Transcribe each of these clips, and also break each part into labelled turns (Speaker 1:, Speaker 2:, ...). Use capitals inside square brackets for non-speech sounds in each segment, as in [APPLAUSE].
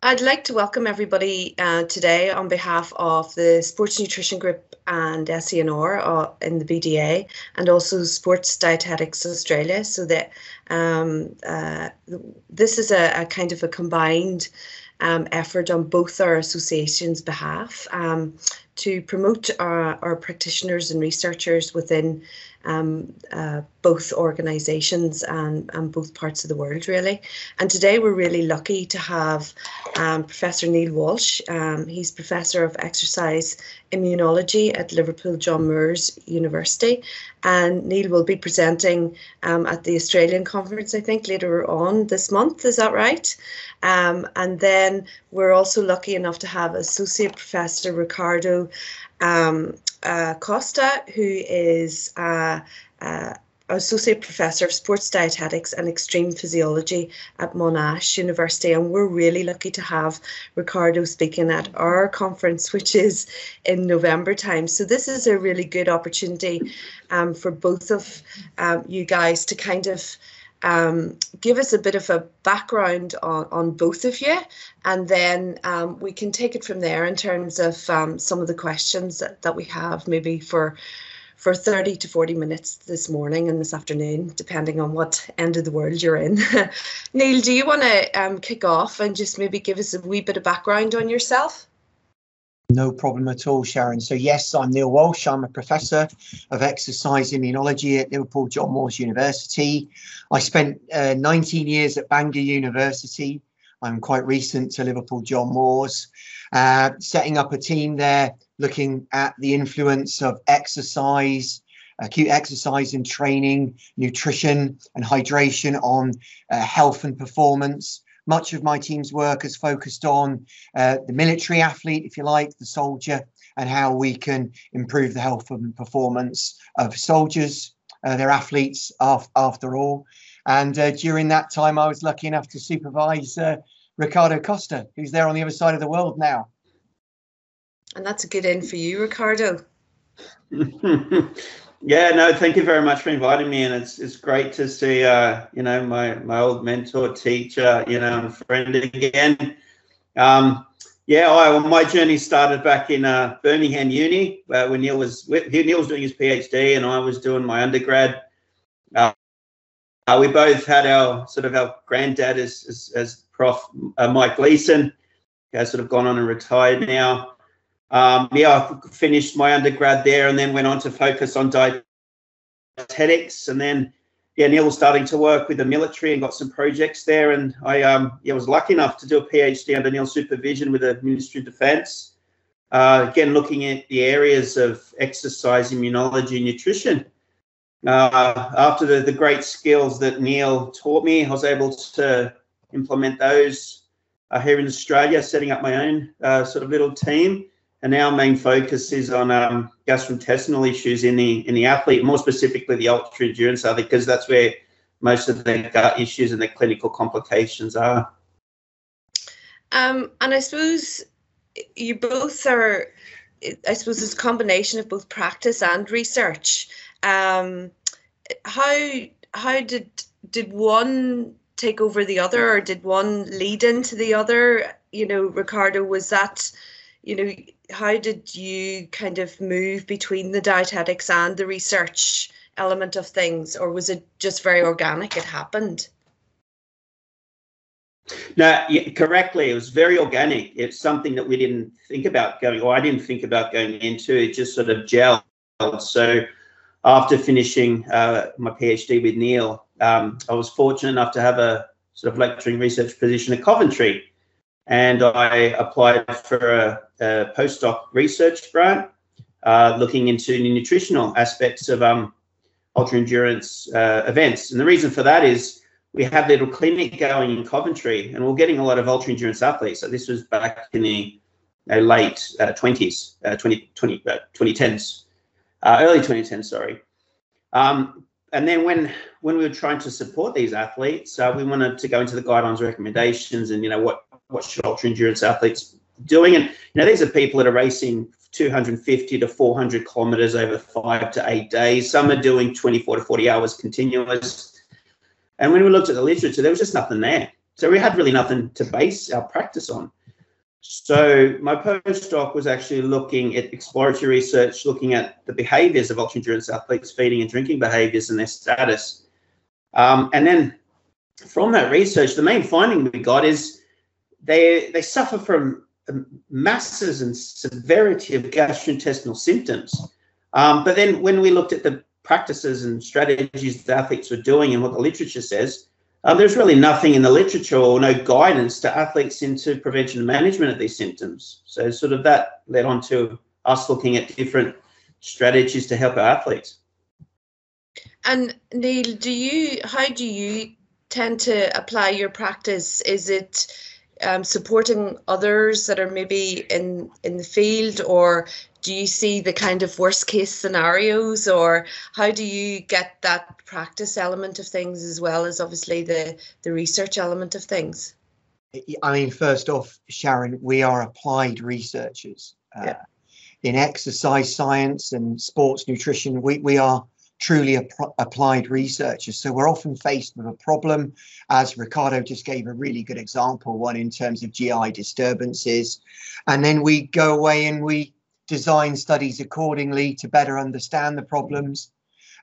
Speaker 1: I'd like to welcome everybody uh, today on behalf of the Sports Nutrition Group and SENR uh, in the BDA and also Sports Dietetics Australia. So that um, uh, this is a, a, kind of a combined um, effort on both our associations' behalf um, to promote our, our, practitioners and researchers within um, uh, both organisations and, and both parts of the world, really. And today we're really lucky to have um, Professor Neil Walsh. Um, he's Professor of Exercise Immunology at Liverpool John Moores University. And Neil will be presenting um, at the Australian conference, I think, later on this month. Is that right? Um, and then we're also lucky enough to have Associate Professor Ricardo um, uh, Costa, who is uh, uh, Associate Professor of Sports Dietetics and Extreme Physiology at Monash University. And we're really lucky to have Ricardo speaking at our conference, which is in November time. So this is a really good opportunity um, for both of um, you guys to kind of um, give us a bit of a background on, on both of you, and then um, we can take it from there in terms of um, some of the questions that, that we have maybe for for 30 to 40 minutes this morning and this afternoon, depending on what end of the world you're in. [LAUGHS] Neil, do you want to um, kick off and just maybe give us a wee bit of background on yourself?
Speaker 2: No problem at all, Sharon. So, yes, I'm Neil Walsh. I'm a professor of exercise immunology at Liverpool John Moores University. I spent uh, 19 years at Bangor University. I'm quite recent to Liverpool John Moores, uh, setting up a team there looking at the influence of exercise, acute exercise and training, nutrition and hydration on uh, health and performance much of my team's work has focused on uh, the military athlete, if you like, the soldier, and how we can improve the health and performance of soldiers, uh, their athletes, af- after all. And uh, during that time, I was lucky enough to supervise uh, Ricardo Costa, who's there on the other side of the world now.
Speaker 1: And that's a good end for you, Ricardo. [LAUGHS]
Speaker 3: Yeah, no, thank you very much for inviting me, and it's it's great to see uh, you know my my old mentor, teacher, you know, and friend again. Um, yeah, I, well, my journey started back in uh, Birmingham Uni uh, when Neil was Neil was doing his PhD and I was doing my undergrad. Uh, we both had our sort of our granddad as as, as Prof. Uh, Mike Gleeson, has sort of gone on and retired now. Um, yeah, I finished my undergrad there and then went on to focus on dietetics. And then, yeah, Neil was starting to work with the military and got some projects there. And I um, yeah, was lucky enough to do a PhD under Neil's supervision with the Ministry of Defence. Uh, again, looking at the areas of exercise, immunology, nutrition. Uh, after the, the great skills that Neil taught me, I was able to implement those uh, here in Australia, setting up my own uh, sort of little team and our main focus is on um, gastrointestinal issues in the in the athlete, more specifically the ultra endurance athlete, because that's where most of the gut issues and the clinical complications are.
Speaker 1: Um, and I suppose you both are. I suppose it's a combination of both practice and research. Um, how how did did one take over the other, or did one lead into the other? You know, Ricardo, was that you know how did you kind of move between the dietetics and the research element of things or was it just very organic it happened?
Speaker 3: No correctly it was very organic. It's something that we didn't think about going or i didn't think about going into it just sort of gelled. So after finishing uh, my phd with neil um, i was fortunate enough to have a sort of lecturing research position at coventry and I applied for a, a postdoc research grant uh, looking into the nutritional aspects of um, ultra endurance uh, events. And the reason for that is we had a little clinic going in Coventry, and we are getting a lot of ultra endurance athletes. So this was back in the uh, late 20s, uh, 20, 20, 2010s, uh, uh, early 2010s, sorry. Um, and then when when we were trying to support these athletes, we wanted to go into the guidelines recommendations and you know what what should ultra endurance athletes doing. And you know, these are people that are racing 250 to 400 kilometers over five to eight days. Some are doing 24 to 40 hours continuous. And when we looked at the literature, there was just nothing there. So we had really nothing to base our practice on. So my postdoc was actually looking at exploratory research, looking at the behaviors of ultra endurance athletes, feeding and drinking behaviors and their status. Um, and then from that research, the main finding we got is they they suffer from masses and severity of gastrointestinal symptoms. Um, but then when we looked at the practices and strategies the athletes were doing and what the literature says, uh, there's really nothing in the literature or no guidance to athletes into prevention and management of these symptoms. So sort of that led on to us looking at different strategies to help our athletes.
Speaker 1: And Neil, do you how do you tend to apply your practice? Is it um, supporting others that are maybe in in the field, or do you see the kind of worst case scenarios, or how do you get that practice element of things as well as obviously the the research element of things?
Speaker 2: I mean, first off, Sharon, we are applied researchers. Uh, yeah. In exercise science and sports nutrition, we, we are truly ap- applied researchers. So we're often faced with a problem, as Ricardo just gave a really good example, one in terms of GI disturbances. And then we go away and we design studies accordingly to better understand the problems.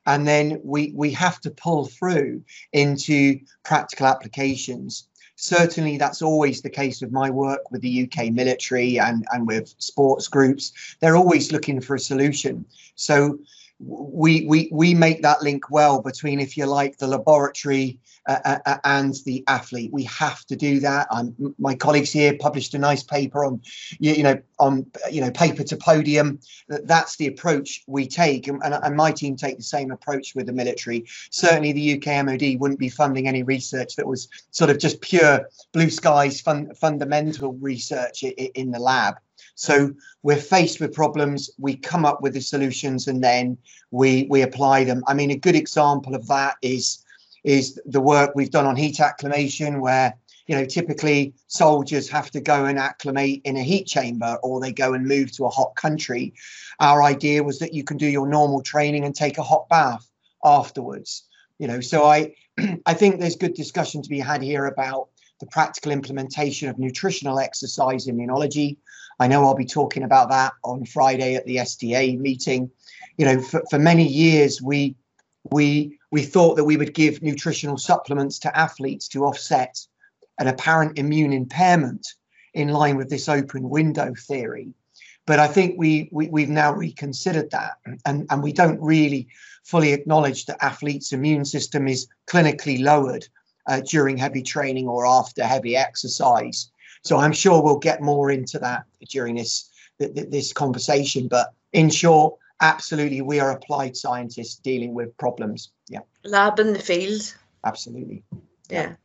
Speaker 2: And then we, we have to pull through into practical applications. Certainly, that's always the case with my work with the UK military and, and with sports groups. They're always looking for a solution. So we we we make that link well between, if you like, the laboratory uh, uh, uh, and the athlete. We have to do that. I'm, my colleagues here published a nice paper on, you, you, know, on you know, paper to podium. That's the approach we take, and, and my team take the same approach with the military. Certainly, the UK MOD wouldn't be funding any research that was sort of just pure blue skies fun, fundamental research in the lab. So we're faced with problems, we come up with the solutions, and then we we apply them. I mean, a good example of that is is the work we've done on heat acclimation, where you know typically soldiers have to go and acclimate in a heat chamber or they go and move to a hot country. Our idea was that you can do your normal training and take a hot bath afterwards. You know, so I [CLEARS THROAT] I think there's good discussion to be had here about the practical implementation of nutritional exercise immunology. I know I'll be talking about that on Friday at the SDA meeting. You know, for, for many years we we we thought that we would give nutritional supplements to athletes to offset an apparent immune impairment in line with this open window theory. But I think we, we we've now reconsidered that and, and we don't really fully acknowledge that athletes' immune system is clinically lowered uh, during heavy training or after heavy exercise. So I'm sure we'll get more into that during this this conversation. But in short, absolutely, we are applied scientists dealing with problems. Yeah.
Speaker 1: Lab in the field.
Speaker 2: Absolutely.
Speaker 1: Yeah.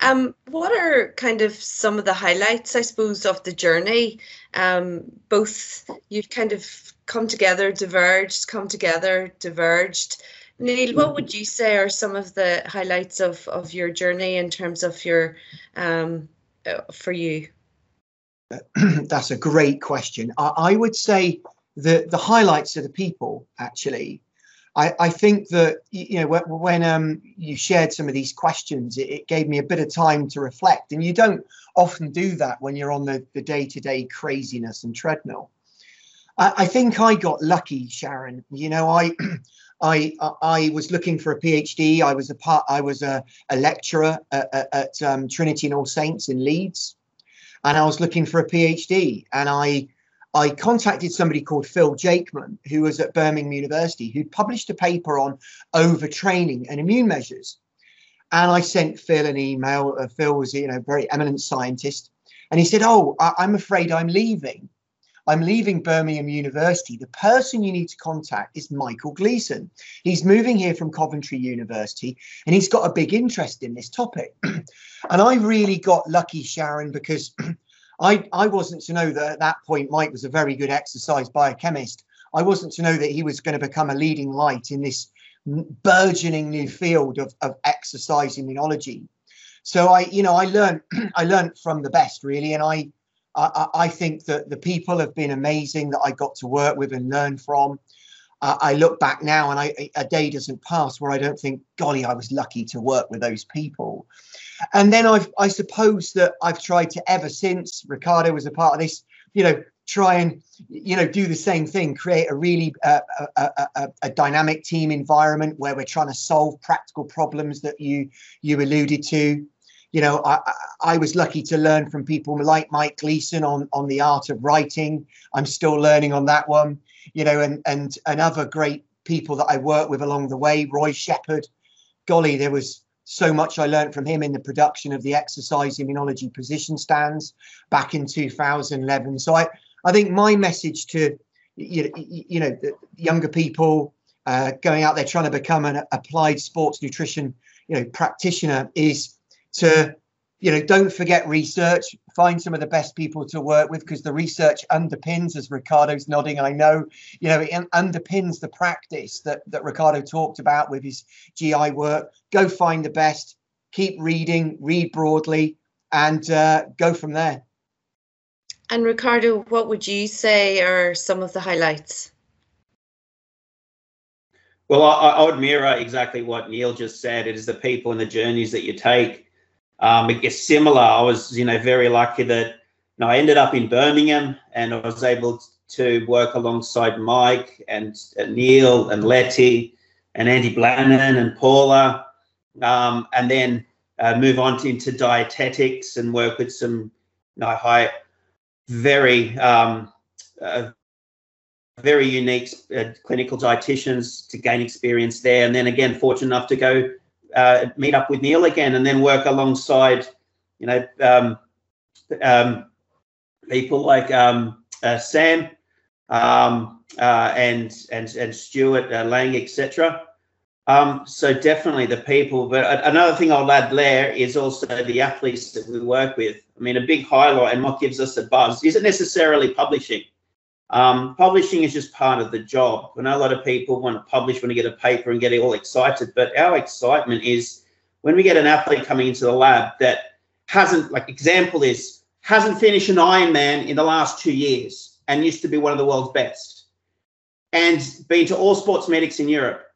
Speaker 1: Um, what are kind of some of the highlights, I suppose, of the journey? Um, both you've kind of come together, diverged, come together, diverged. Neil, what would you say are some of the highlights of, of your journey in terms of your um, for you? [CLEARS THROAT]
Speaker 2: That's a great question. I, I, would say the the highlights are the people actually. I, I think that you know when, when um, you shared some of these questions, it, it, gave me a bit of time to reflect, and you don't often do that when you're on the the day to day craziness and treadmill. I, I think I got lucky, Sharon. You know, I I I was looking for a PhD. I was a part. I was a, a lecturer at, at um, Trinity and All Saints in Leeds, and I was looking for a PhD. And I I contacted somebody called Phil Jakeman, who was at Birmingham University, who published a paper on overtraining and immune measures. And I sent Phil an email. Uh, Phil was, you know, very eminent scientist, and he said, "Oh, I, I'm afraid I'm leaving." I'm leaving Birmingham University. The person you need to contact is Michael Gleeson. He's moving here from Coventry University and he's got a big interest in this topic. [CLEARS THROAT] and I really got lucky, Sharon, because [CLEARS THROAT] I, I wasn't to know that at that point Mike was a very good exercise biochemist. I wasn't to know that he was going to become a leading light in this burgeoning new field of, of exercise immunology. So I, you know, I learned [CLEARS THROAT] I learned from the best really, and I I, I think that the people have been amazing that I got to work with and learn from. uh, I look back now and I, a day doesn't pass where I don't think, golly, I was lucky to work with those people. And then I've, I suppose that I've tried to ever since Ricardo was a part of this, you know, try and you know do the same thing create a really uh, a, a, a, dynamic team environment where we're trying to solve practical problems that you you alluded to you know i i was lucky to learn from people like mike gleeson on on the art of writing i'm still learning on that one you know and and and other great people that i worked with along the way roy shephard golly there was so much I learned from him in the production of the exercise immunology position stands back in 2011. So I, I think my message to you, you know the younger people uh, going out there trying to become an applied sports nutrition you know practitioner is to you know don't forget research. Find some of the best people to work with because the research underpins as ricardo's nodding i know. You know it underpins the practice that that ricardo talked about with his gi work. Go find the best. Keep reading. Read broadly. And uh, go from there.
Speaker 1: And Ricardo, what would you say are some of the highlights?
Speaker 3: Well, I, I, would mirror exactly what Neil just said. It is the people and the journeys that you take. Um, it similar. I was, you know, very lucky that you know, I ended up in Birmingham and I was able to work alongside Mike and, and Neil and Letty and Andy Blannin and Paula, um, and then uh, move on to, into dietetics and work with some you know, high very um, uh, very unique uh, clinical dietitians to gain experience there, and then again fortunate enough to go uh, meet up with Neil again, and then work alongside you know um, um, people like um, uh, Sam um, uh, and and and Stuart uh, Lang, etc. Um, so definitely the people, but another thing I'll add there is also the athletes that we work with. I mean, a big highlight and what gives us a buzz isn't necessarily publishing. Um, publishing is just part of the job. I know a lot of people want to publish want to get a paper and get all excited, but our excitement is when we get an athlete coming into the lab that hasn't, like example is, hasn't finished an Ironman in the last two years and used to be one of the world's best and been to all sports medics in Europe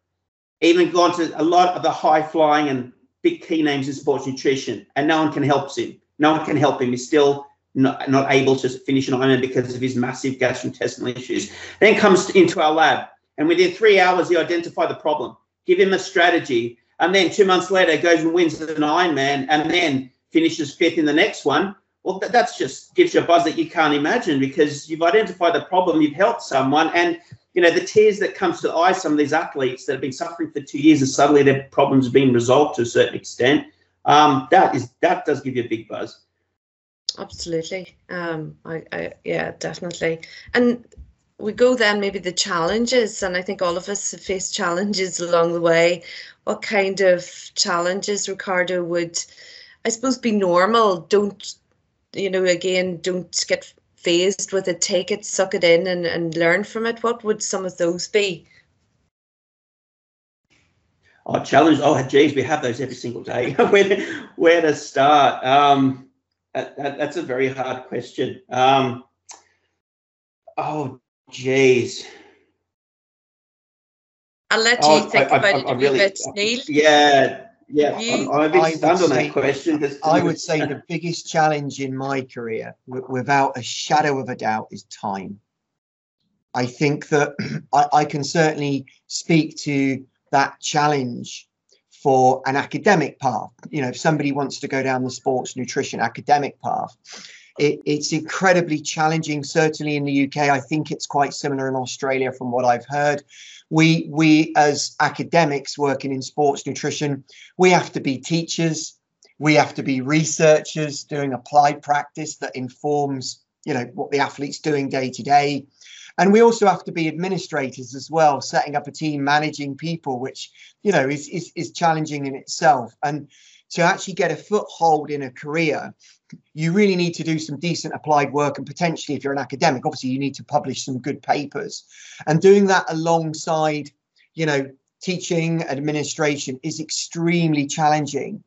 Speaker 3: even gone to a lot of the high flying and big key names in sports nutrition, and no one can help him. No one can help him. He's still not, not able to finish an Ironman because of his massive gastrointestinal issues. Then comes into our lab, and within three hours, he identify the problem, give him a strategy, and then two months later goes and wins an Ironman, and then finishes fifth in the next one. Well, that's just gives you a buzz that you can't imagine because you've identified the problem, you've helped someone, and you know, the tears that comes to the eye, some of these athletes that have been suffering for two years and suddenly their problems have been resolved to a certain extent. Um, that is that does give you a big buzz.
Speaker 1: Absolutely. Um, I, I yeah, definitely. And we go then maybe the challenges, and I think all of us have faced challenges along the way. What kind of challenges, Ricardo, would I suppose be normal? Don't you know? Again, don't get phased with it, take it, suck it in, and, and learn from it? What would some of those be?
Speaker 3: Oh, challenge. Oh, geez, we have those every single day. [LAUGHS] where, where to start? Um, that, that, that's a very hard question. Um, oh, geez.
Speaker 1: I'll let you oh, think I, about I, it a really, bit, Neil.
Speaker 3: Yeah, yeah, I'm, I'm, a bit stunned on that question.
Speaker 2: I would say the biggest challenge in my career, w- without a shadow of a doubt, is time. I think that [CLEARS THROAT] I, I can certainly speak to that challenge for an academic path. You know, if somebody wants to go down the sports nutrition academic path, it, it's incredibly challenging. Certainly in the UK, I think it's quite similar in Australia from what I've heard we we as academics working in sports nutrition we have to be teachers we have to be researchers doing applied practice that informs you know what the athlete's doing day to day and we also have to be administrators as well setting up a team managing people which you know is is, is challenging in itself. And to actually get a foothold in a career you really need to do some decent applied work. And potentially if you're an academic obviously you need to publish some good papers. And doing that alongside you know teaching administration is extremely challenging.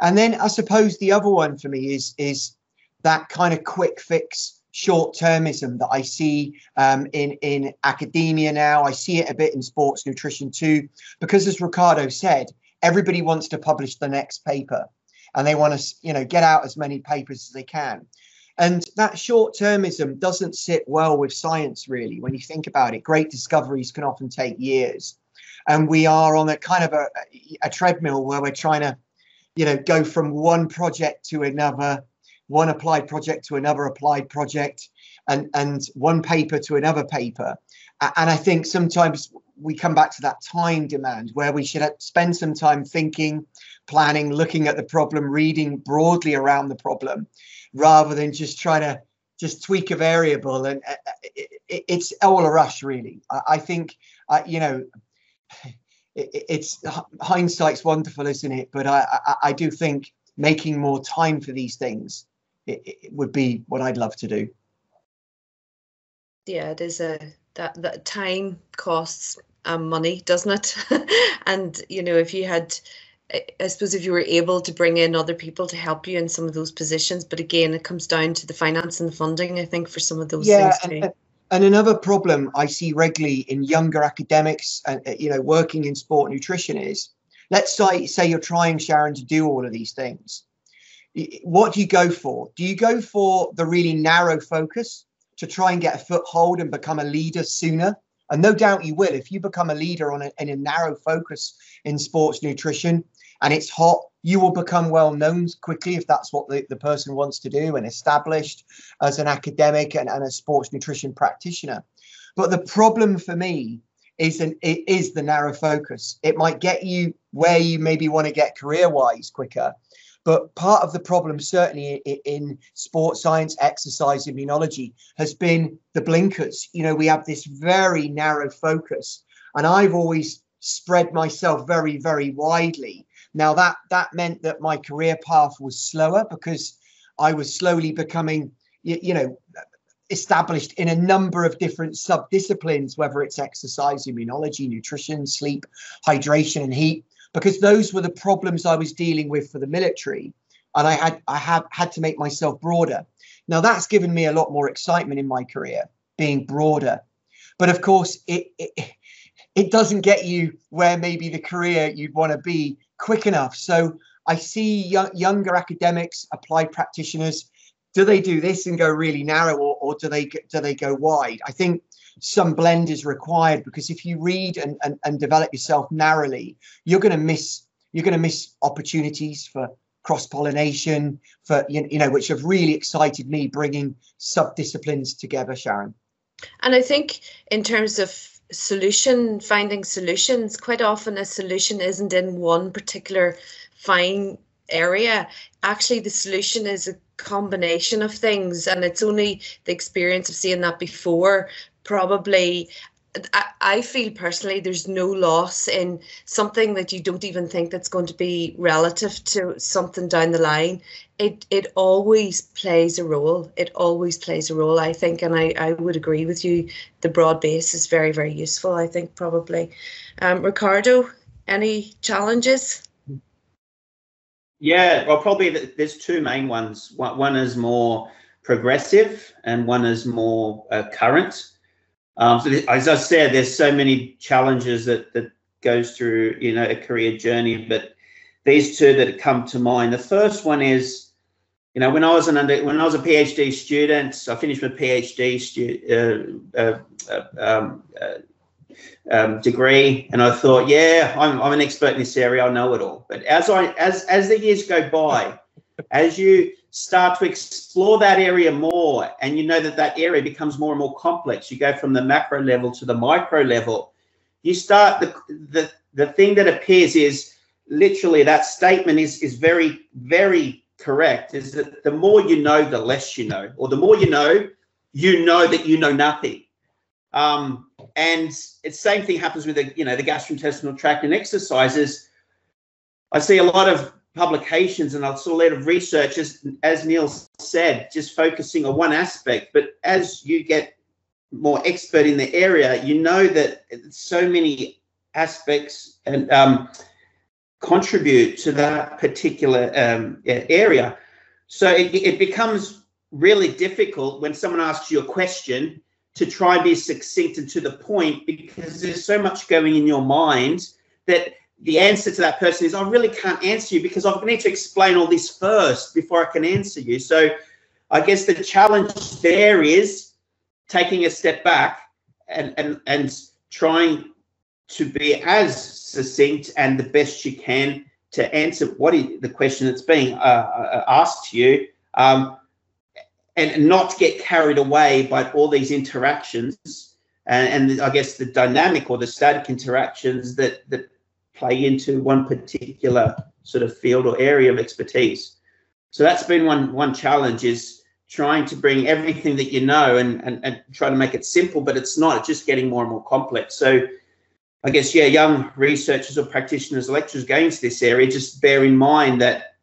Speaker 2: And then i suppose the other one for me is is that kind of quick fix short-termism that I see um, in in academia now. I see it a bit in sports nutrition too, because as Ricardo said, everybody wants to publish the next paper, and they want to you know get out as many papers as they can. And that short-termism doesn't sit well with science, really. When you think about it, great discoveries can often take years, and we are on a kind of a, a treadmill where we're trying to, you know, go from one project to another one applied project to another applied project and and one paper to another paper. And i think sometimes we come back to that time demand where we should spend some time thinking planning looking at the problem reading broadly around the problem rather than just trying to just tweak a variable. And uh, it's all a rush really. I think uh, you know [SIGHS] it's hindsight's wonderful isn't it? But I i do think making more time for these things it, it would be what I'd love to do.
Speaker 1: Yeah, it is a that that time costs um, money, doesn't it? [LAUGHS] and you know, if you had I suppose if you were able to bring in other people to help you in some of those positions, but again, it comes down to the finance and the funding, I think, for some of those yeah, things too.
Speaker 2: And, and another problem I see regularly in younger academics, and uh, you know, working in sport nutrition is, let's say say you're trying Sharon to do all of these things, what do you go for? Do you go for the really narrow focus to try and get a foothold and become a leader sooner? And no doubt you will. If you become a leader on a, in a narrow focus in sports nutrition and it's hot, you will become well known quickly if that's what the, the person wants to do and established as an academic and, and a sports nutrition practitioner. But the problem for me is an, it is the narrow focus. It might get you where you maybe want to get career wise quicker, but part of the problem, certainly in sports science, exercise, immunology, has been the blinkers. You know, we have this very narrow focus, and I've always spread myself very, very widely. Now that that meant that my career path was slower because I was slowly becoming, you, you know, established in a number of different sub disciplines, whether it's exercise, immunology, nutrition, sleep, hydration, and heat because those were the problems I was dealing with for the military, and I had I have had to make myself broader. Now that's given me a lot more excitement in my career, being broader. But of course, it it, it doesn't get you where maybe the career you'd want to be quick enough. So I see young, younger academics, applied practitioners. Do they do this and go really narrow, or, or do they do they go wide? I think some blend is required because if you read and, and, and develop yourself narrowly, you're going to miss you're going to miss opportunities for cross pollination for you know which have really excited me bringing sub disciplines together sharon.
Speaker 1: And i think in terms of solution finding solutions quite often a solution isn't in one particular fine area. Actually the solution is a combination of things and it's only the experience of seeing that before probably I, feel personally there's no loss in something that you don't even think that's going to be relative to something down the line. It it always plays a role. It always plays a role, I think, and I, I would agree with you. The broad base is very, very useful, I think, probably. Um, Ricardo, any challenges?
Speaker 3: Yeah, well, probably there's two main ones. One, is more progressive and one is more uh, current um, so as I said, there's so many challenges that that goes through you know a career journey, but these two that come to mind. The first one is, you know, when I was an under when I was a PhD student, I finished my PhD stu- uh, uh, uh, um, uh, um, degree, and I thought, yeah, I'm I'm an expert in this area. I know it all. But as I as as the years go by, as you start to explore that area more and you know that that area becomes more and more complex. You go from the macro level to the micro level. You start the the, the thing that appears is literally that statement is is very very correct is that the more you know the less you know or the more you know you know that you know nothing. Um, and it's same thing happens with the you know the gastrointestinal tract and exercises. I see a lot of publications and a lot of research, as, as Neil said, just focusing on one aspect. But as you get more expert in the area, you know that so many aspects and um, contribute to that particular um, area. So it, it becomes really difficult when someone asks you a question to try and be succinct and to the point because there's so much going in your mind that the answer to that person is I really can't answer you because I need to explain all this first before I can answer you. So I guess the challenge there is taking a step back and and and trying to be as succinct and the best you can to answer what is the question that's being uh, uh, asked to you um, and not get carried away by all these interactions and, and I guess the dynamic or the static interactions that that play into one particular sort of field or area of expertise. So that's been one one challenge is trying to bring everything that you know and, and, and try to make it simple, but it's not, it's just getting more and more complex. So I guess, yeah, young researchers or practitioners, lecturers going into this area, just bear in mind that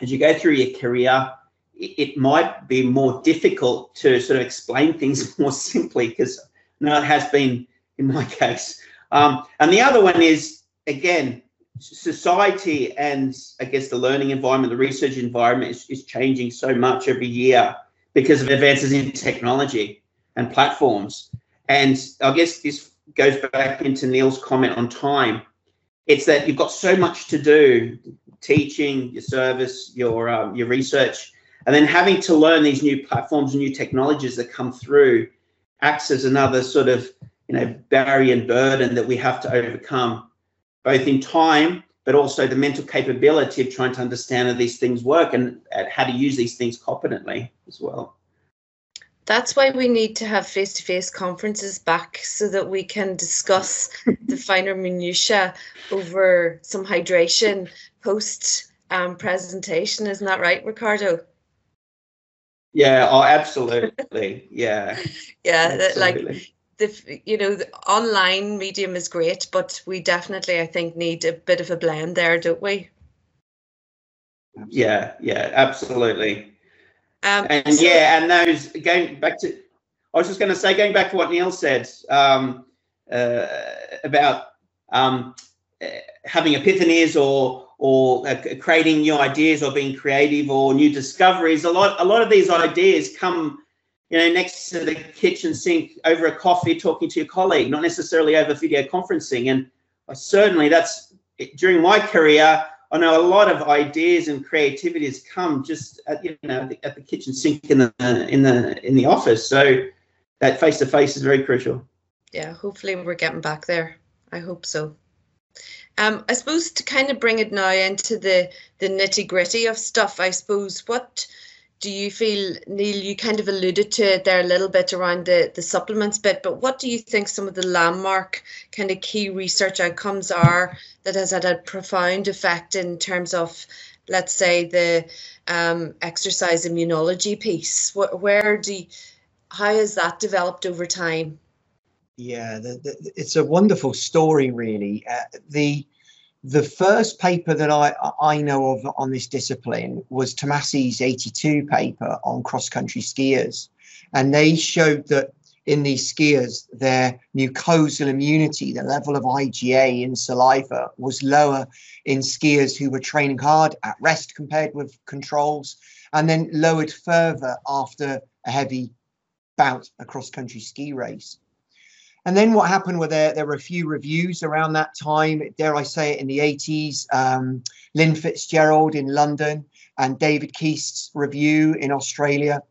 Speaker 3: as you go through your career, it, might be more difficult to sort of explain things [LAUGHS] more simply because now it has been in my [LAUGHS] case. Um, and the other one is, again, society and I guess the learning environment, the research environment is, is changing so much every year because of advances in technology and platforms. And I guess this goes back into Neil's comment on time. It's that you've got so much to do, teaching, your service, your um, your research, and then having to learn these new platforms and new technologies that come through acts as another sort of you know barrier and burden that we have to overcome both in time, but also the mental capability of trying to understand how these things work and how to use these things competently as well.
Speaker 1: That's why we need to have face-to-face conferences back so that we can discuss [LAUGHS] the finer minutiae over some hydration post um, presentation. Isn't that right, Ricardo?
Speaker 3: Yeah, oh, absolutely. Yeah. [LAUGHS]
Speaker 1: yeah, absolutely. like the you know the online medium is great, but we definitely I think need a bit of a blend there, don't we?
Speaker 3: Yeah, yeah, absolutely. Um, and so, yeah, and those going back to, I was just going to say, going back to what Neil said um, uh, about um, uh, having epiphanies or or uh, creating new ideas or being creative or new discoveries. A lot, a lot of these ideas come you know, next to the kitchen sink over a coffee talking to your colleague, not necessarily over video conferencing. And certainly that's during my career, I know a lot of ideas and creativity has come just at, you know, at the kitchen sink in the, in the, in the office. So that face to face is very crucial.
Speaker 1: Yeah, hopefully we're getting back there. I hope so. Um, I suppose to kind of bring it now into the the nitty gritty of stuff. I suppose what do you feel, Neil, you kind of alluded to it there a little bit around the, the supplements bit, but what do you think some of the landmark kind of key research outcomes are that has had a profound effect in terms of, let's say, the um, exercise immunology piece? Where, where do you, how has that developed over time?
Speaker 2: Yeah, the, the, it's a wonderful story, really. Uh, the the first paper that I, I know of on this discipline was Tomasi's 82 paper on cross-country skiers. And they showed that in these skiers, their mucosal immunity, the level of IgA in saliva was lower in skiers who were training hard at rest compared with controls, and then lowered further after a heavy bout, a cross-country ski race. And then what happened were there, there were a few reviews around that time, dare I say it, in the 80s. Um, Lynn Fitzgerald in London and David Keast's review in Australia.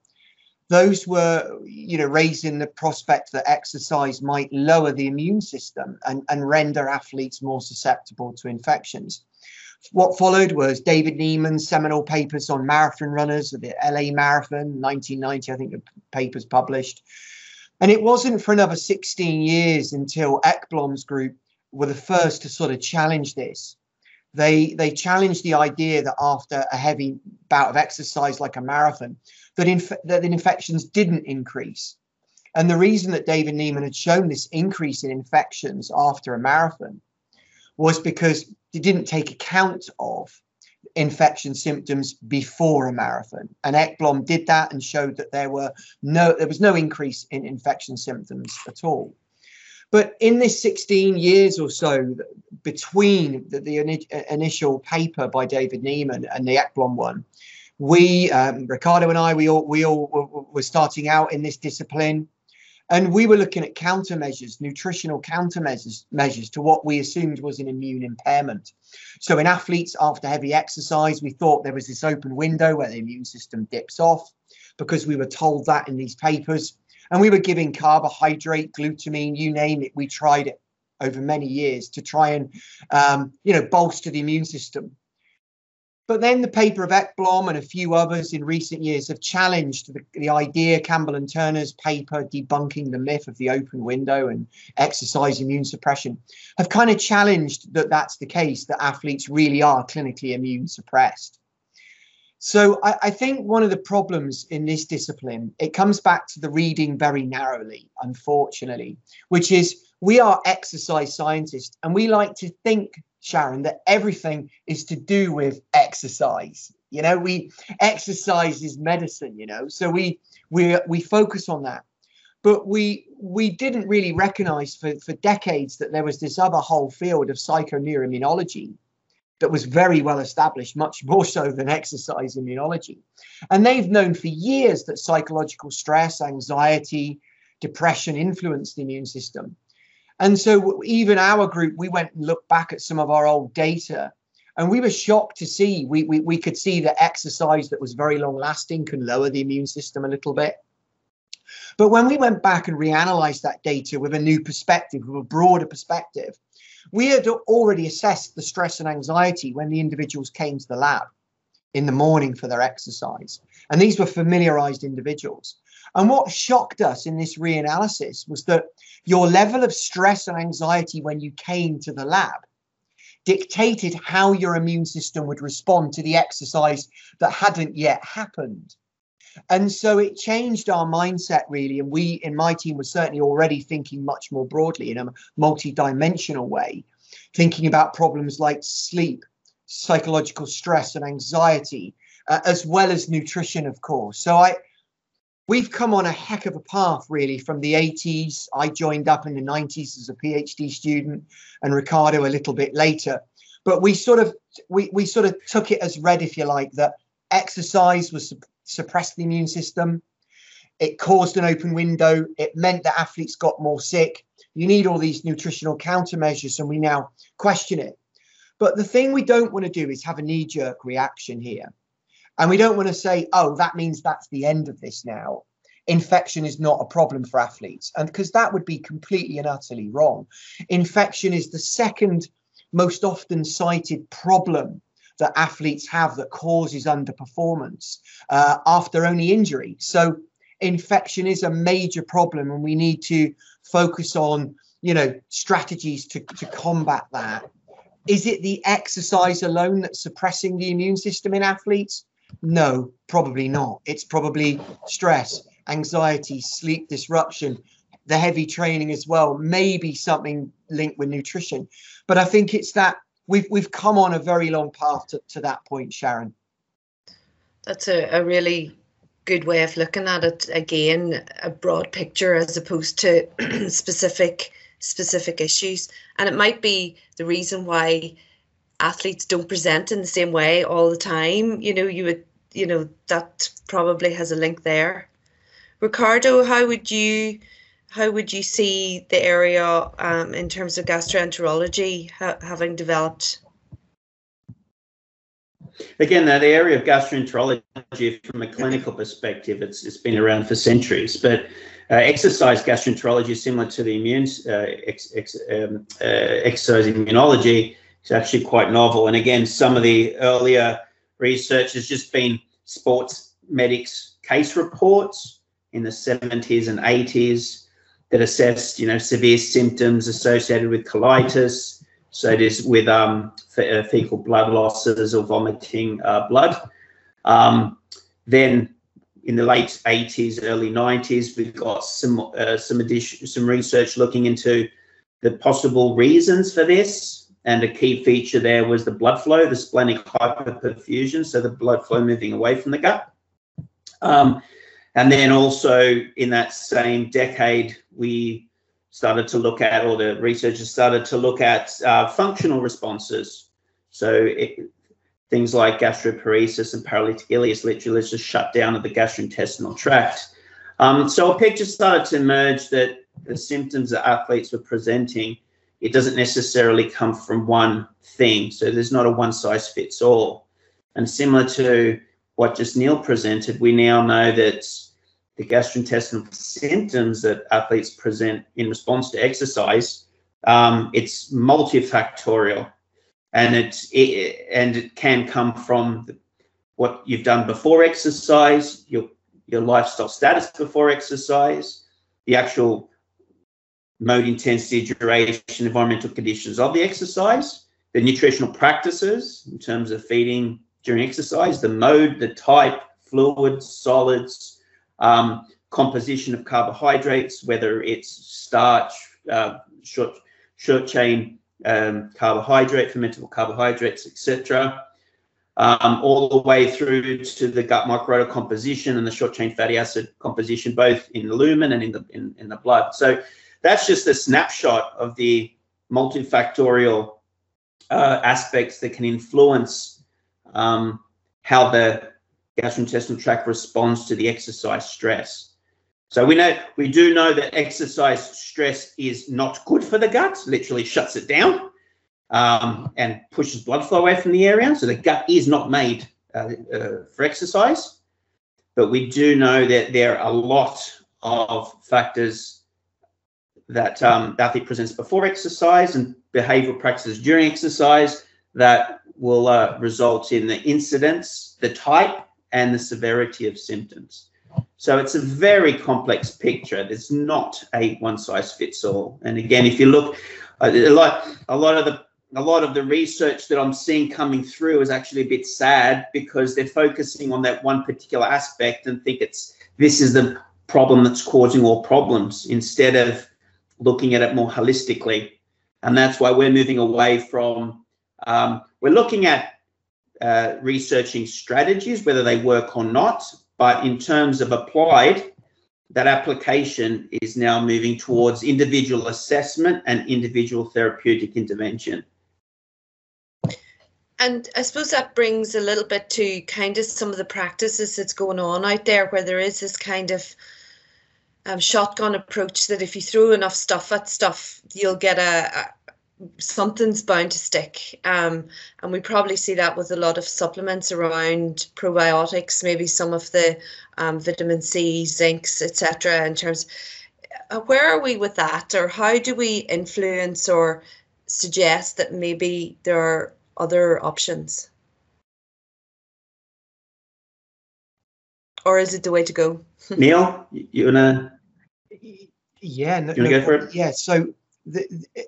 Speaker 2: Those were, you know, raising the prospect that exercise might lower the immune system and, and render athletes more susceptible to infections. What followed was David Nieman's seminal papers on marathon runners, the LA Marathon, 1990, I think the paper's published. And it wasn't for another 16 years until Ekblom's group were the first to sort of challenge this. They they challenged the idea that after a heavy bout of exercise like a marathon, that, inf- that the infections didn't increase. And the reason that David Nieman had shown this increase in infections after a marathon was because they didn't take account of infection symptoms before a marathon. And Ekblom did that and showed that there were no there was no increase in infection symptoms at all. But in this 16 years or so between the, the initial paper by David Nieman and the Ekblom one, we, um, Ricardo and I, we all we all were starting out in this discipline, and we were looking at countermeasures, nutritional countermeasures measures to what we assumed was an immune impairment. So in athletes after heavy exercise, we thought there was this open window where the immune system dips off because we were told that in these papers. And we were giving carbohydrate, glutamine, you name it. We tried it over many years to try and, um, you know, bolster the immune system. But then the paper of Ekblom and a few others in recent years have challenged the, the, idea, Campbell and Turner's paper debunking the myth of the open window and exercise immune suppression, have kind of challenged that that's the case, that athletes really are clinically immune suppressed. So I, I think one of the problems in this discipline, it comes back to the reading very narrowly, unfortunately, which is we are exercise scientists and we like to think Sharon, that everything is to do with exercise. You know, we exercise is medicine. You know, so we we we focus on that, but we we didn't really recognize for for decades that there was this other whole field of psychoneuroimmunology that was very well established, much more so than exercise immunology. And they've known for years that psychological stress, anxiety, depression influence the immune system. And so even our group, we went and looked back at some of our old data and we were shocked to see we, we, we could see that exercise that was very long lasting can lower the immune system a little bit. But when we went back and reanalyzed that data with a new perspective, with a broader perspective, we had already assessed the stress and anxiety when the individuals came to the lab in the morning for their exercise. And these were familiarized individuals. And what shocked us in this reanalysis was that your level of stress and anxiety when you came to the lab dictated how your immune system would respond to the exercise that hadn't yet happened. And so it changed our mindset really. And we in my team were certainly already thinking much more broadly in a multi-dimensional way, thinking about problems like sleep, psychological stress and anxiety, uh, as well as nutrition, of course. So I we've come on a heck of a path really from the 80s i joined up in the 90s as a phd student and ricardo a little bit later. But we sort of we, we sort of took it as read if you like that exercise was suppressed the immune system. It caused an open window. It meant that athletes got more sick. You need all these nutritional countermeasures and we now question it. But the thing we don't want to do is have a knee-jerk reaction here and we don't want to say, oh, that means that's the end of this now. Infection is not a problem for athletes. And because that would be completely and utterly wrong. Infection is the second most often cited problem that athletes have that causes underperformance uh, after only injury. So infection is a major problem, and we need to focus on, you know, strategies to, to combat that. Is it the exercise alone that's suppressing the immune system in athletes? No, probably not. It's probably stress, anxiety, sleep disruption, the heavy training as well, maybe something linked with nutrition. But I think it's that we've we've come on a very long path to, to that point, Sharon.
Speaker 1: That's a, a really good way of looking at it. Again, a broad picture as opposed to [CLEARS THROAT] specific specific issues. And it might be the reason why athletes don't present in the same way all the time. You know, you would, you know, that probably has a link there. Ricardo, how would you, how would you see the area um, in terms of gastroenterology ha having developed?
Speaker 3: Again, that area of gastroenterology, from a clinical perspective, it's it's been around for centuries. But uh, exercise gastroenterology is similar to the immune uh, ex, ex, um, uh, exercise immunology it's actually quite novel. And again, some of the earlier research has just been sports medics case reports in the 70s and 80s that assessed, you know, severe symptoms associated with colitis. So it is with um, uh, fecal blood losses or vomiting uh, blood. Um, then in the late 80s, early 90s, we've got some uh, some addition, some research looking into the possible reasons for this and a key feature there was the blood flow, the splanchnic hypoperfusion, so the blood flow moving away from the gut. Um, and then also in that same decade, we started to look at, or the researchers started to look at uh, functional responses. So it, things like gastroparesis and paralytic ileus, literally just shut down of the gastrointestinal tract. Um, so a picture started to emerge that the symptoms that athletes were presenting, it doesn't necessarily come from one thing. So there's not a one size fits all. And similar to what just Neil presented, we now know that the gastrointestinal symptoms that athletes present in response to exercise, um, it's multifactorial, and it, it and it can come from the, what you've done before exercise, your your lifestyle status before exercise, the actual mode intensity, duration, environmental conditions of the exercise, the nutritional practices in terms of feeding during exercise, the mode, the type, fluids, solids, um, composition of carbohydrates, whether it's starch, uh, short, short chain um, carbohydrate, fermentable carbohydrates, etc. Um, all the way through to the gut microbiota composition and the short chain fatty acid composition, both in the lumen and in the in, in the blood. So that's just a snapshot of the multifactorial uh, aspects that can influence um, how the gastrointestinal tract responds to the exercise stress. So we know we do know that exercise stress is not good for the gut, literally shuts it down um, and pushes blood flow away from the area. So the gut is not made uh, uh, for exercise. But we do know that there are a lot of factors that um, athlete presents before exercise and behavioral practices during exercise that will uh, result in the incidence, the type, and the severity of symptoms. So it's a very complex picture. There's not a one size fits all. And again, if you look, uh, a lot, a lot of the a lot of the research that I'm seeing coming through is actually a bit sad because they're focusing on that one particular aspect and think it's this is the problem that's causing all problems instead of looking at it more holistically. And that's why we're moving away from um, we're looking at uh, researching strategies, whether they work or not. But in terms of applied, that application is now moving towards individual assessment and individual therapeutic intervention.
Speaker 1: And I suppose that brings a little bit to kind of some of the practices that's going on out there where there is this kind of um, shotgun approach that if you throw enough stuff at stuff, you'll get a, something's bound to stick. Um, and we probably see that with a lot of supplements around probiotics, maybe some of the um, vitamin C, zincs, etc. In terms, uh, where are we with that, or how do we influence or suggest that maybe there are other options? Or is it the way to go?
Speaker 3: Neil, you wanna?
Speaker 2: Yeah, no,
Speaker 3: you wanna no, go for it?
Speaker 2: Yeah, so the, the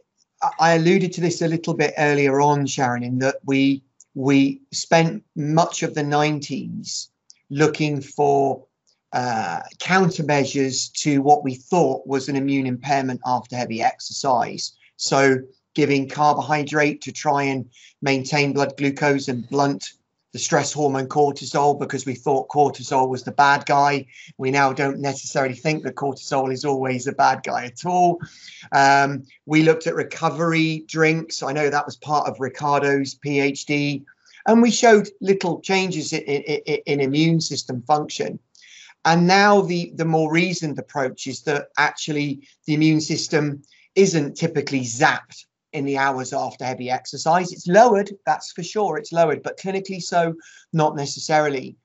Speaker 2: I alluded to this a little bit earlier on, Sharon, in that we we spent much of the 90s looking for uh, countermeasures to what we thought was an immune impairment after heavy exercise. So, giving carbohydrate to try and maintain blood glucose and blunt the stress hormone cortisol because we thought cortisol was the bad guy. We now don't necessarily think that cortisol is always a bad guy at all. Um, we looked at recovery drinks. I know that was part of Ricardo's PhD. And we showed little changes in, in, in immune system function. And now the, the more reasoned approach is that actually the immune system isn't typically zapped in the hours after heavy exercise. It's lowered, that's for sure, it's lowered, but clinically so, not necessarily.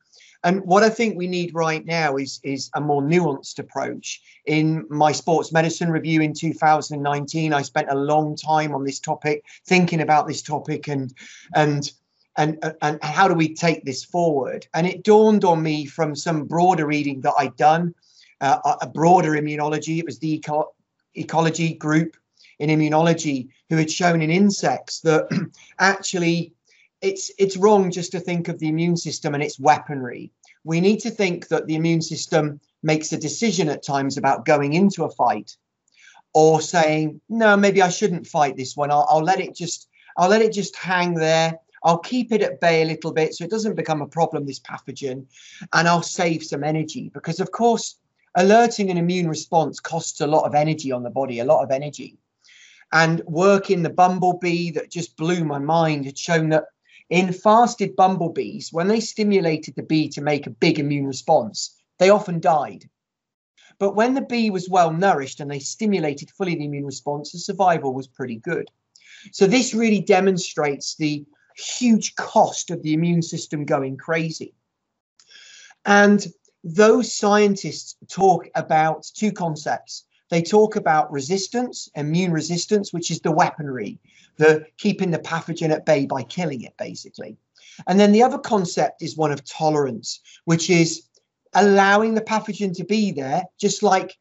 Speaker 2: And what I think we need right now is, is a more nuanced approach. In my sports medicine review in 2019, I spent a long time on this topic, thinking about this topic and and and and how do we take this forward? And it dawned on me from some broader reading that I'd done, uh, a broader immunology. It was the eco- ecology group in immunology who had shown in insects that [CLEARS THROAT] actually it's it's wrong just to think of the immune system and its weaponry. We need to think that the immune system makes a decision at times about going into a fight or saying, no, maybe I shouldn't fight this one. I'll, I'll let it just I'll let it just hang there. I'll keep it at bay a little bit so it doesn't become a problem, this pathogen, and I'll save some energy because, of course, alerting an immune response costs a lot of energy on the body, a lot of energy and work in the bumblebee that just blew my mind had shown that in fasted bumblebees, when they stimulated the bee to make a big immune response, they often died. But when the bee was well nourished and they stimulated fully the immune response, the survival was pretty good. So this really demonstrates the huge cost of the immune system going crazy. And those scientists talk about two concepts. They talk about resistance, immune resistance, which is the weaponry, the keeping the pathogen at bay by killing it, basically. And then the other concept is one of tolerance, which is allowing the pathogen to be there, just like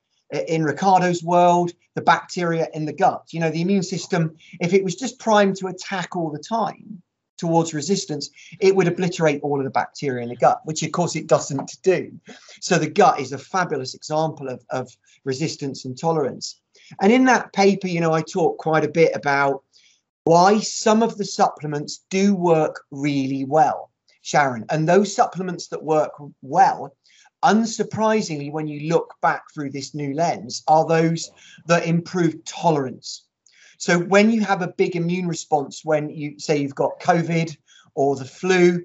Speaker 2: in Ricardo's world, the bacteria in the gut. You know, the immune system, if it was just primed to attack all the time, towards resistance, it would obliterate all of the bacteria in the gut, which of course it doesn't do. So the gut is a fabulous example of, of resistance and tolerance. And in that paper, you know, I talk quite a bit about why some of the supplements do work really well, Sharon. And those supplements that work well, unsurprisingly, when you look back through this new lens, are those that improve tolerance so when you have a big immune response, when you say you've got COVID or the flu,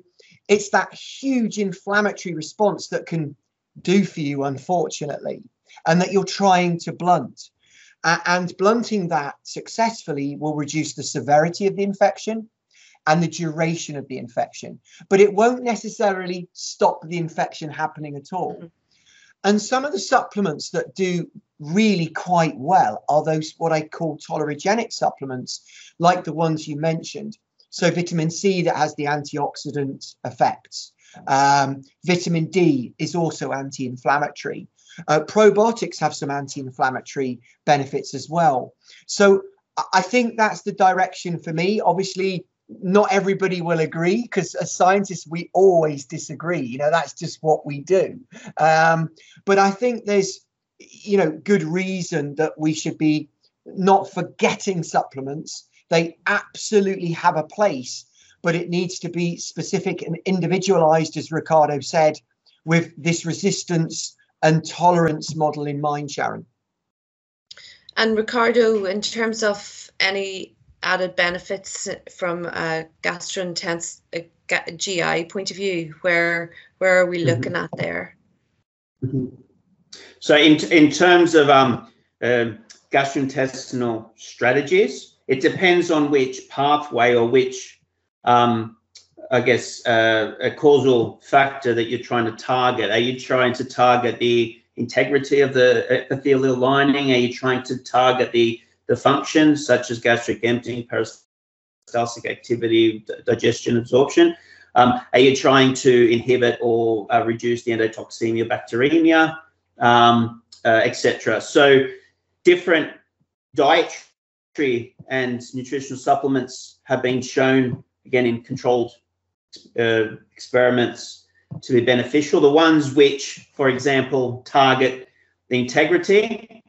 Speaker 2: it's that huge inflammatory response that can do for you, unfortunately, and that you're trying to blunt. Uh, and blunting that successfully will reduce the severity of the infection and the duration of the infection, but it won't necessarily stop the infection happening at all. Mm-hmm. And some of the supplements that do really quite well are those what I call tolerogenic supplements, like the ones you mentioned. So vitamin C that has the antioxidant effects. Um, vitamin D is also anti-inflammatory. Uh, probiotics have some anti-inflammatory benefits as well. So I think that's the direction for me. Obviously, not everybody will agree because as scientists we always disagree you know that's just what we do um, but i think there's you know good reason that we should be not forgetting supplements they absolutely have a place but it needs to be specific and individualized as ricardo said with this resistance and tolerance model in mind sharon
Speaker 1: and ricardo in terms of any added benefits from a gastrointestinal GI point of view? Where where are we mm-hmm. looking mm-hmm. at there?
Speaker 3: Mm-hmm. So in in terms of um, uh, gastrointestinal strategies, it depends on which pathway or which um, I guess uh, a causal factor that you're trying to target. Are you trying to target the integrity of the epithelial lining? Are you trying to target the the functions such as gastric emptying, peristaltic activity, digestion, absorption? Um, are you trying to inhibit or uh, reduce the endotoxemia, bacteremia, um, uh, etc.? So different dietary and nutritional supplements have been shown, again, in controlled uh, experiments to be beneficial. The ones which, for example, target the integrity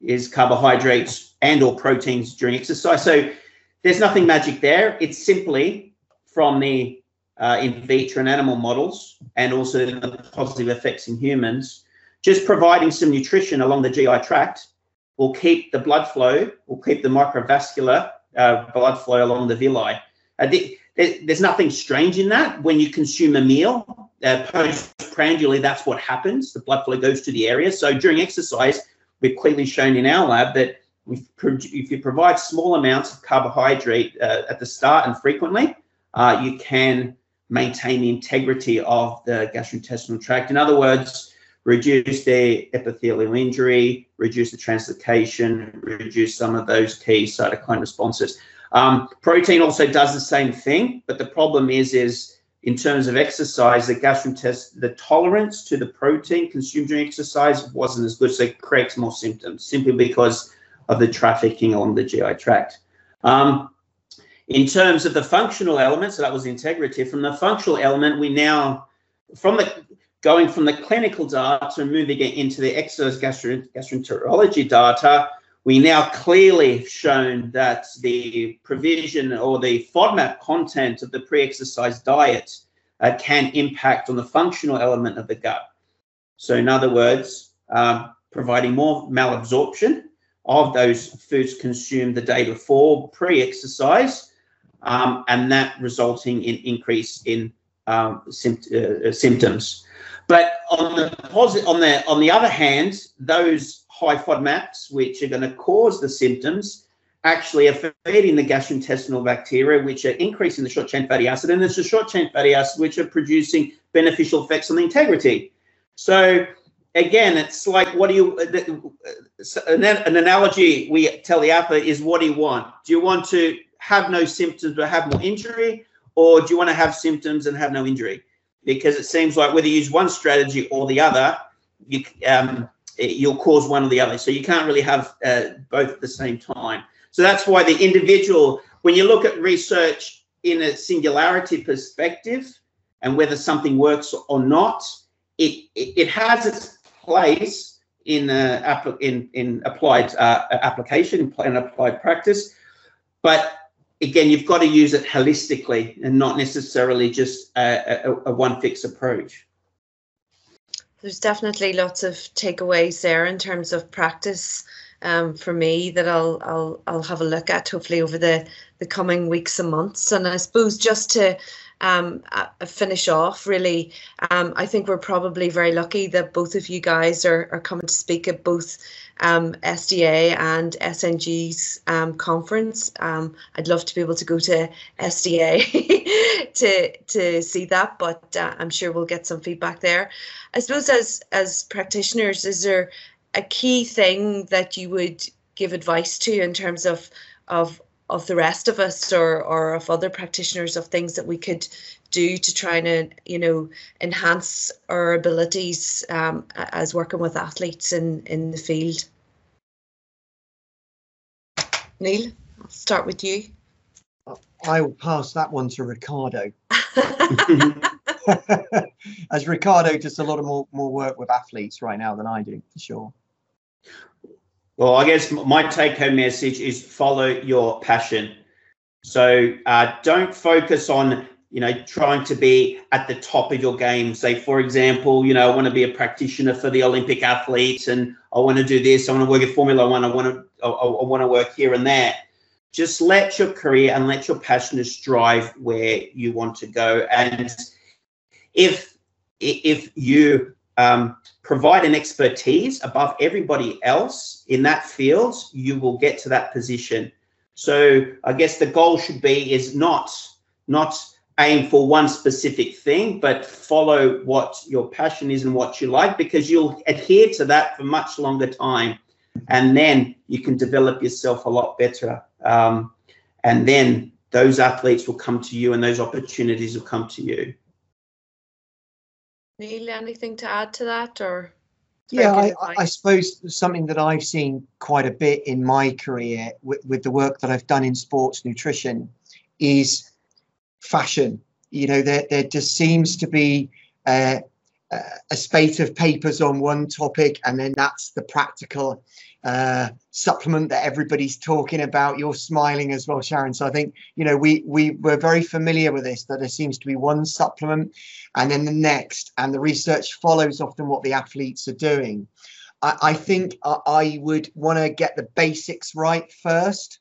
Speaker 3: is carbohydrates and or proteins during exercise. So there's nothing magic there. It's simply from the uh, in vitro and animal models and also the positive effects in humans, just providing some nutrition along the GI tract will keep the blood flow, will keep the microvascular uh, blood flow along the villi. Uh, the, there's nothing strange in that. When you consume a meal, uh, postprandially, that's what happens. The blood flow goes to the area. So during exercise, we've clearly shown in our lab that if you provide small amounts of carbohydrate uh, at the start and frequently, uh, you can maintain the integrity of the gastrointestinal tract. In other words, reduce their epithelial injury, reduce the translocation, reduce some of those key cytokine responses. Um, protein also does the same thing, but the problem is, is in terms of exercise, the gastrointestinal, the tolerance to the protein consumed during exercise wasn't as good, so it creates more symptoms simply because of the trafficking along the GI tract. Um, in terms of the functional elements, so that was integrity. From the functional element, we now, from the going from the clinical data and moving it into the exercise gastroenterology data, we now clearly have shown that the provision or the FODMAP content of the pre-exercise diet uh, can impact on the functional element of the gut. So in other words, uh, providing more malabsorption of those foods consumed the day before pre-exercise um, and that resulting in increase in um, uh, symptoms. But on the positive, on the on the other hand, those high FODMAPs, which are going to cause the symptoms, actually are feeding the gastrointestinal bacteria, which are increasing the short chain fatty acid, and it's the short chain fatty acid which are producing beneficial effects on the integrity. So again, it's like what do you? An, an analogy we tell the athlete is, what do you want? Do you want to have no symptoms but have more injury, or do you want to have symptoms and have no injury? because it seems like whether you use one strategy or the other, you, um, you'll cause one or the other. So you can't really have uh, both at the same time. So that's why the individual, when you look at research in a singularity perspective and whether something works or not, it, it, has its place in uh, in in applied uh, application and applied practice, but again, you've got to use it holistically and not necessarily just a, a, a one fix approach.
Speaker 1: There's definitely lots of takeaways there in terms of practice um, for me that I'll I'll I'll have a look at hopefully over the the coming weeks and months. And I suppose just to um, uh, finish off, really, um, I think we're probably very lucky that both of you guys are, are coming to speak at both um, SDA and SNG's um, conference. Um, I'd love to be able to go to SDA [LAUGHS] to to see that, but uh, I'm sure we'll get some feedback there. I suppose as as practitioners, is there a key thing that you would give advice to in terms of of of the rest of us or or of other practitioners of things that we could do to try and you know enhance our abilities um, as working with athletes in in the field. Neil i'll start with you.
Speaker 2: I will pass that one to ricardo. [LAUGHS] [LAUGHS] As ricardo does a lot of more, more work with athletes right now than i do for sure
Speaker 3: well, I guess my take home message is follow your passion. So uh, don't focus on you know trying to be at the top of your game. Say, for example, you know I want to be a practitioner for the Olympic athletes, and I want to do this. I want to work at Formula One. I want to I, I want to work here and there. Just let your career and let your passions drive where you want to go. And if if you um, provide an expertise above everybody else in that field, you will get to that position. So I guess the goal should be is not not aim for one specific thing, but follow what your passion is and what you like, because you'll adhere to that for much longer time, and then you can develop yourself a lot better. Um, and then those athletes will come to you, and those opportunities will come to you.
Speaker 1: Neil, anything to add to that, or?
Speaker 2: Yeah, I, I, suppose something that I've seen quite a bit in my career with, with the work that I've done in sports nutrition is fashion. You know, there, there just seems to be uh, a spate of papers on one topic, and then that's the practical uh, supplement that everybody's talking about. You're smiling as well, Sharon. So I think you know we we were very familiar with this that there seems to be one supplement and then the next, and the research follows often what the athletes are doing. I, I think I, I would want to get the basics right first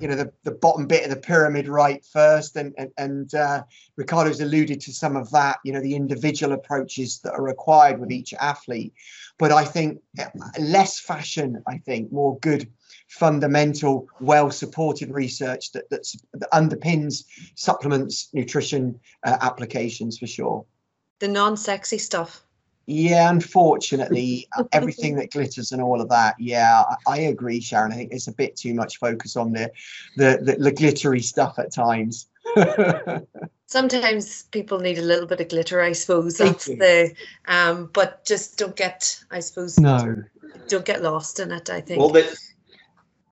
Speaker 2: you know the, the bottom bit of the pyramid right first and and, and uh, ricardo's alluded to some of that you know the individual approaches that are required with each athlete. But i think less fashion i think more good fundamental well supported research that, that underpins supplements nutrition uh, applications for sure.
Speaker 1: The non-sexy stuff
Speaker 2: yeah, unfortunately, [LAUGHS] everything that glitters and all of that. Yeah, I, I, agree, Sharon. I think it's a bit too much focus on the the, the, the glittery stuff at times. [LAUGHS]
Speaker 1: Sometimes people need a little bit of glitter, I suppose. That's the um, but just don't get, I suppose.
Speaker 2: No.
Speaker 1: Don't get lost in it. I think.
Speaker 3: Well, the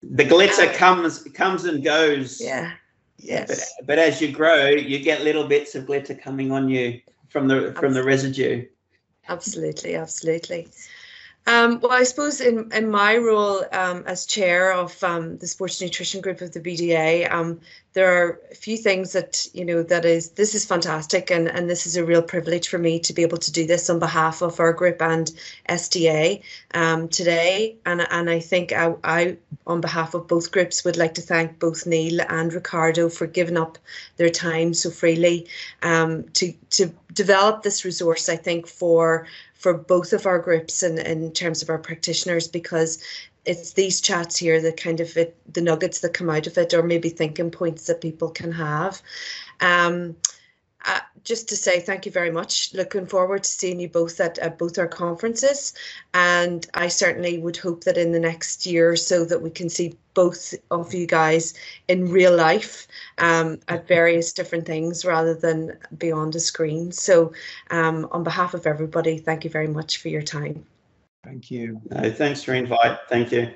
Speaker 3: the glitter comes comes and goes.
Speaker 1: Yeah. Yes.
Speaker 3: But, but as you grow, you get little bits of glitter coming on you from the from the residue
Speaker 1: absolutely absolutely Um, well, I suppose in, in my role um, as chair of um, the sports nutrition group of the BDA, um, there are a few things that you know that is this is fantastic and and this is a real privilege for me to be able to do this on behalf of our group and SDA um, today. And and I think I, I on behalf of both groups would like to thank both Neil and Ricardo for giving up their time so freely um, to to develop this resource. I think for for both of our groups and in terms of our practitioners because it's these chats here that kind of it, the nuggets that come out of it or maybe thinking points that people can have. Um, uh, just to say thank you very much. Looking forward to seeing you both at, at both our conferences, and I certainly would hope that in the next year or so that we can see both of you guys in real life um, at various different things rather than beyond a screen. So, um, on behalf of everybody, thank you very much for your time.
Speaker 2: Thank you.
Speaker 3: No, thanks for invite. Thank you.